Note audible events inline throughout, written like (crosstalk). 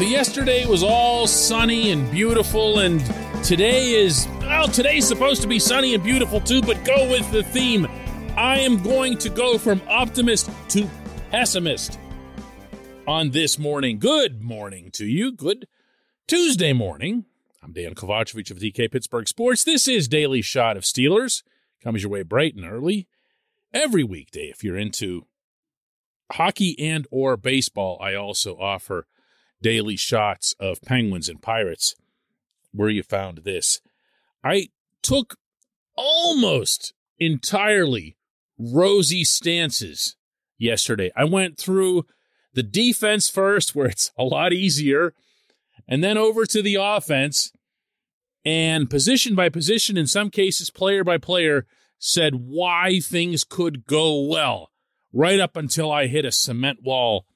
So yesterday was all sunny and beautiful, and today is well, today's supposed to be sunny and beautiful too, but go with the theme. I am going to go from optimist to pessimist on this morning. Good morning to you. Good Tuesday morning. I'm Dejan Kovacevic of DK Pittsburgh Sports. This is Daily Shot of Steelers. Comes your way bright and early every weekday if you're into hockey and or baseball. I also offer daily shots of Penguins and Pirates where you found this. I took almost entirely rosy stances yesterday. I went through the defense first, where it's a lot easier, and then over to the offense. And position by position, in some cases, player by player, said why things could go well, right up until I hit a cement wall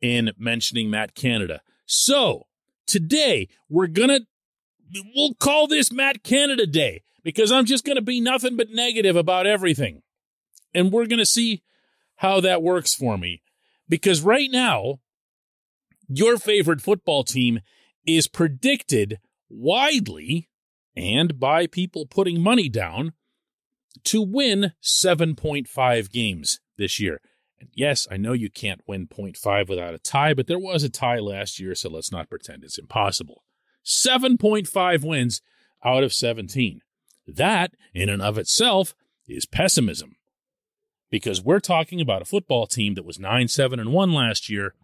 in mentioning Matt Canada. So today we're gonna we'll call this Matt Canada Day because I'm just gonna be nothing but negative about everything. And we're gonna see how that works for me. Because right now, your favorite football team is predicted widely and by people putting money down to win 7.5 games this year. And yes, I know you can't win 0.5 without a tie, but there was a tie last year, so let's not pretend it's impossible. 7.5 wins out of 17. That, in and of itself, is pessimism. Because we're talking about a football team that was 9 7 and 1 last year,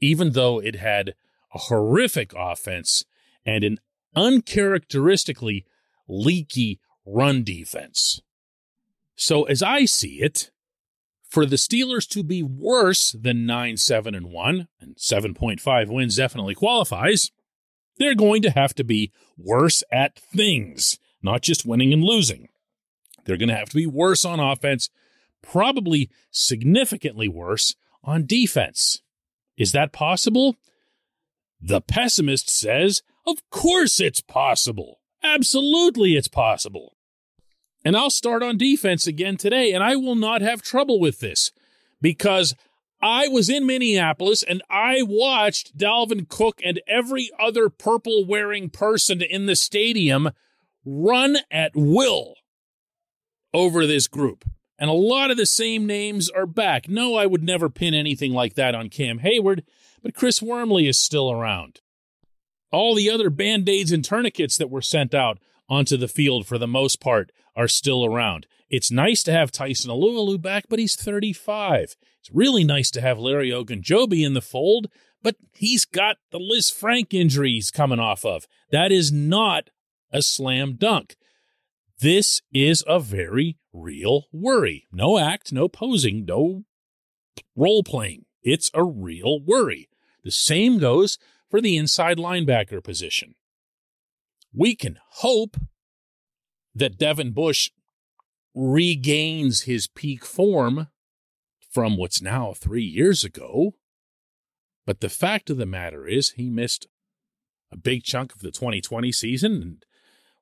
even though it had a horrific offense and an uncharacteristically leaky run defense. So, as I see it, for the Steelers to be worse than 9 7 and 1, and 7.5 wins definitely qualifies, they're going to have to be worse at things, not just winning and losing. They're going to have to be worse on offense, probably significantly worse on defense. Is that possible? The pessimist says, of course it's possible. Absolutely it's possible. And I'll start on defense again today, and I will not have trouble with this because I was in Minneapolis and I watched Dalvin Cook and every other purple wearing person in the stadium run at will over this group. And a lot of the same names are back. No, I would never pin anything like that on Cam Heyward, but Chris Wormley is still around. All the other band aids and tourniquets that were sent out onto the field for the most part are still around. It's nice to have Tyson Alualu back, but he's 35. It's really nice to have Larry Ogunjobi in the fold, but he's got the Lisfranc injury he's coming off of. That is not a slam dunk. This is a very real worry. No act, no posing, no role playing. It's a real worry. The same goes for the inside linebacker position. We can hope that Devin Bush regains his peak form from what's now three years ago. But the fact of the matter is, he missed a big chunk of the 2020 season and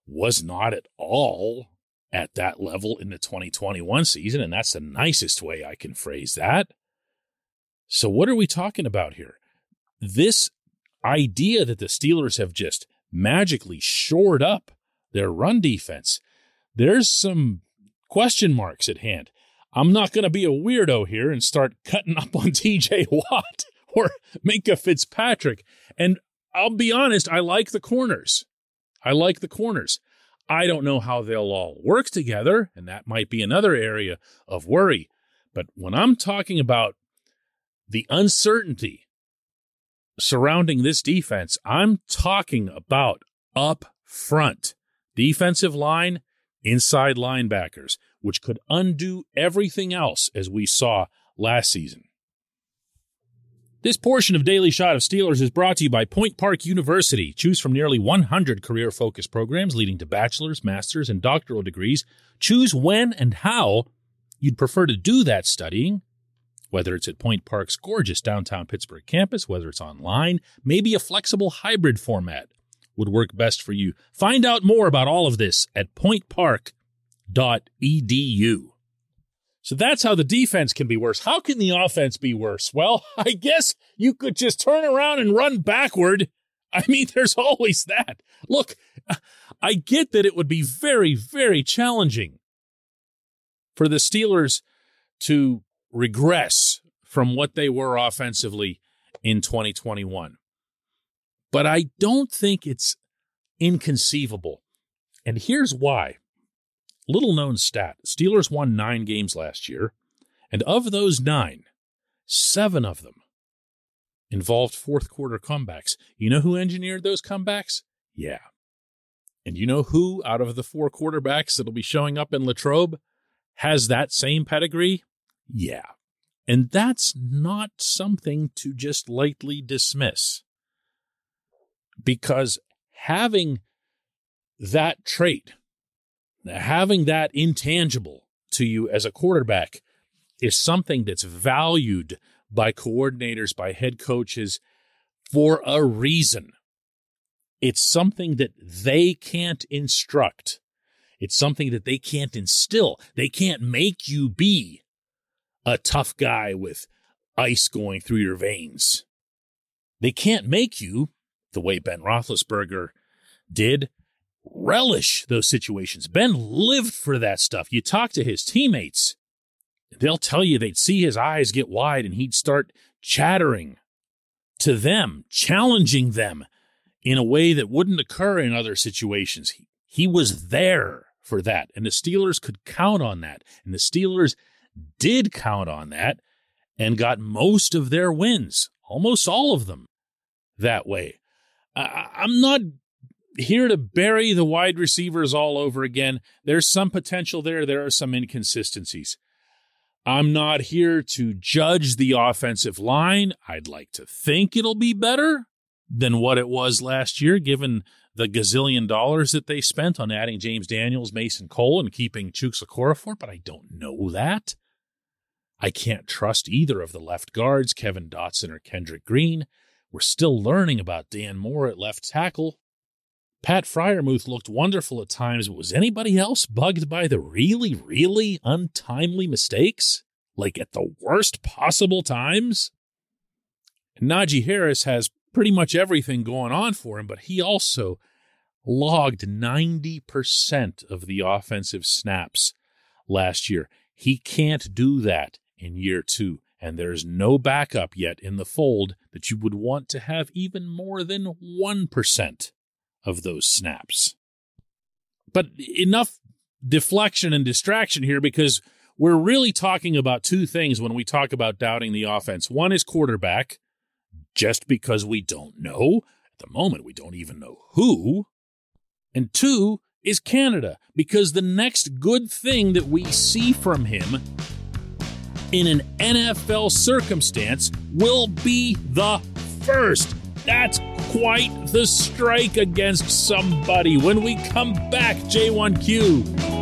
was not at all at that level in the 2021 season. And that's the nicest way I can phrase that. So, what are we talking about here? This idea that the Steelers have just magically shored up their run defense, there's some question marks at hand. I'm not going to be a weirdo here and start cutting up on (laughs) TJ Watt or Minkah Fitzpatrick. And I'll be honest, I like the corners. I like the corners. I don't know how they'll all work together, and that might be another area of worry. But when I'm talking about the uncertainty surrounding this defense, I'm talking about up front, defensive line, inside linebackers, which could undo everything else as we saw last season. This portion of Daily Shot of Steelers is brought to you by Point Park University. Choose from nearly 100 career focused programs leading to bachelor's, master's, and doctoral degrees. Choose when and how you'd prefer to do that studying whether it's at Point Park's gorgeous downtown Pittsburgh campus, whether it's online, maybe a flexible hybrid format would work best for you. Find out more about all of this at pointpark.edu. So that's how the defense can be worse. How can the offense be worse? Well, (laughs) I guess you could just turn around and run backward. I mean, (laughs) there's always that. Look, (laughs) I get that it would be very, very challenging for the Steelers to regress from what they were offensively in 2021. But I don't think it's inconceivable. And here's why. Little known stat Steelers won nine games last year, and of those nine, seven of them involved fourth quarter comebacks. You know who engineered those comebacks? Yeah. And you know who, out of the four quarterbacks that'll be showing up in Latrobe, has that same pedigree? Yeah. And that's not something to just lightly dismiss. Because having that trait, having that intangible to you as a quarterback is something that's valued by coordinators, by head coaches for a reason. It's something that they can't instruct. It's something that they can't instill. They can't make you be a tough guy with ice going through your veins. They can't make you, the way Ben Roethlisberger did, relish those situations. Ben lived for that stuff. You talk to his teammates, they'll tell you they'd see his eyes get wide and he'd start chattering to them, challenging them in a way that wouldn't occur in other situations. He, he was there for that. And the Steelers could count on that. And the Steelers did count on that and got most of their wins, almost all of them, that way. I, I'm not here to bury the wide receivers all over again. There's some potential there, there are some inconsistencies. I'm not here to judge the offensive line. I'd like to think it'll be better than what it was last year, given the gazillion dollars that they spent on adding James Daniels, Mason Cole, and keeping Chuks Okorafor, but I don't know that. I can't trust either of the left guards, Kevin Dotson or Kendrick Green. We're still learning about Dan Moore at left tackle. Pat Freiermuth looked wonderful at times, but was anybody else bugged by the really, really untimely mistakes? Like at the worst possible times? Najee Harris has pretty much everything going on for him, but he also logged 90% of the offensive snaps last year. He can't do that in year two, and there's no backup yet in the fold that you would want to have even more than 1% of those snaps. But enough deflection and distraction here because we're really talking about two things when we talk about doubting the offense. One is quarterback, just because we don't know. At the moment, we don't even know who. And two is Canada, because the next good thing that we see from him in an NFL circumstance will be the first. That's quite the strike against somebody. When we come back, J1Q.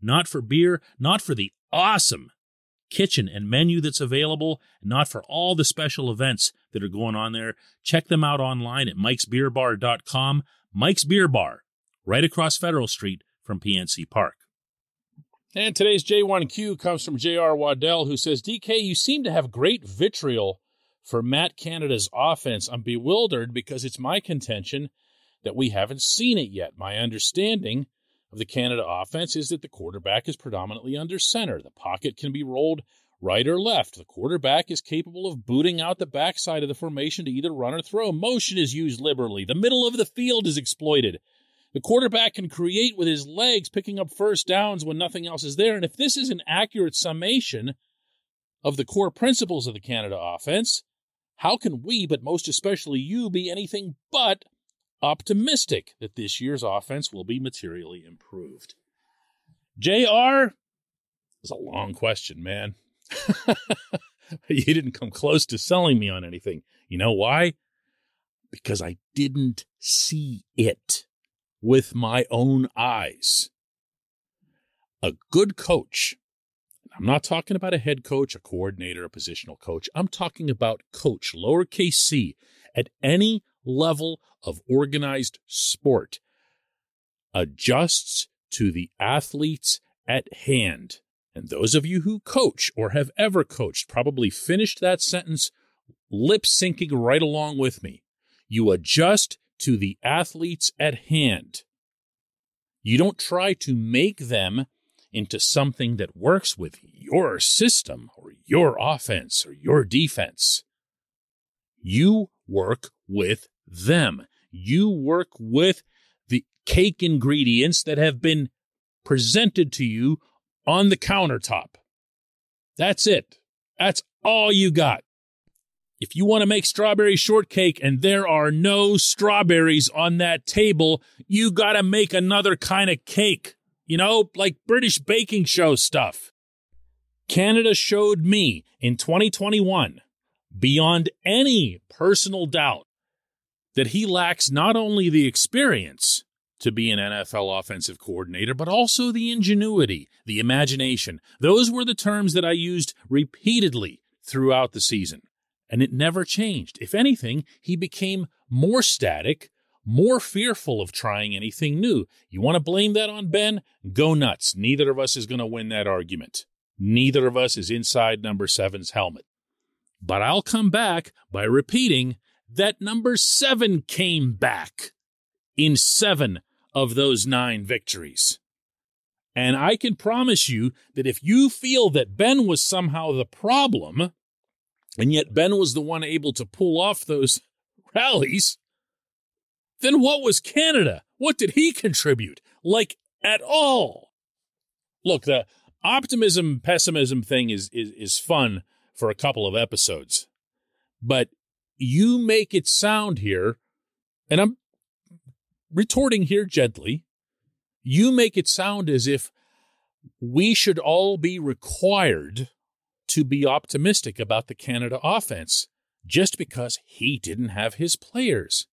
not for beer, not for the awesome kitchen and menu that's available, not for all the special events that are going on there. Check them out online at mikesbeerbar.com. Mike's Beer Bar, right across Federal Street from PNC Park. And today's J1Q comes from JR Waddell, who says, DK, you seem to have great vitriol for Matt Canada's offense. I'm bewildered because it's my contention that we haven't seen it yet. My understanding of the Canada offense is that the quarterback is predominantly under center. The pocket can be rolled right or left. The quarterback is capable of booting out the backside of the formation to either run or throw. Motion is used liberally. The middle of the field is exploited. The quarterback can create with his legs, picking up first downs when nothing else is there. And if this is an accurate summation, of the core principles of the Canada offense, how can we, but most especially you, be anything but optimistic that this year's offense will be materially improved? JR is a long question, man. (laughs) you didn't come close to selling me on anything. You know why? Because I didn't see it with my own eyes. A good coach, I'm not talking about a head coach, a coordinator, a positional coach. I'm talking about coach, lowercase c, at any level of organized sport, adjusts to the athletes at hand. And those of you who coach or have ever coached probably finished that sentence lip syncing right along with me. You adjust to the athletes at hand. You don't try to make them into something that works with your system or your offense or your defense. You work with them. You work with the cake ingredients that have been presented to you on the countertop. That's it. That's all you got. If you want to make strawberry shortcake and there are no strawberries on that table, you got to make another kind of cake. You know, like British baking show stuff. Canada showed me in 2021, beyond any personal doubt, that he lacks not only the experience to be an NFL offensive coordinator, but also the ingenuity, the imagination. Those were the terms that I used repeatedly throughout the season and it never changed. If anything, he became more static, more fearful of trying anything new. You want to blame that on Ben? Go nuts. Neither of us is going to win that argument. Neither of us is inside number seven's helmet. But I'll come back by repeating that number seven came back in seven of those nine victories. And I can promise you that if you feel that Ben was somehow the problem, and yet Ben was the one able to pull off those (laughs) rallies, then what was Canada? What did he contribute? Like at all? Look, the optimism pessimism thing is, is is fun for a couple of episodes. But you make it sound here, and I'm retorting here gently. You make it sound as if we should all be required to be optimistic about the Canada offense just because he didn't have his players.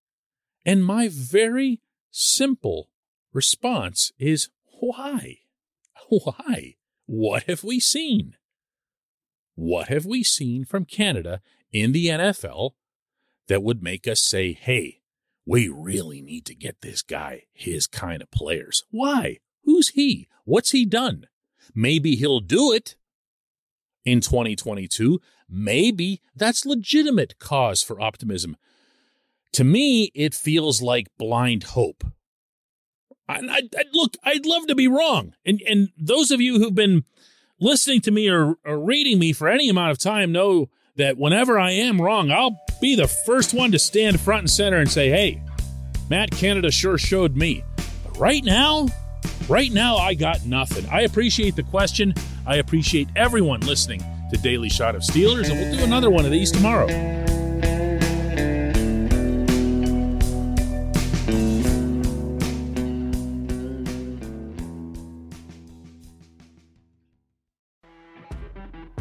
And my very simple response is why? Why? What have we seen? What have we seen from Canada in the NFL that would make us say, hey, we really need to get this guy his kind of players? Why? Who's he? What's he done? Maybe he'll do it in 2022, maybe that's legitimate cause for optimism. To me, it feels like blind hope. I, I, I, look, I'd love to be wrong. And, and those of you who've been listening to me or, or reading me for any amount of time know that whenever I am wrong, I'll be the first one to stand front and center and say, hey, Matt Canada sure showed me. But right now, right now, I got nothing. I appreciate the question. I appreciate everyone listening to Daily Shot of Steelers, and we'll do another one of these tomorrow.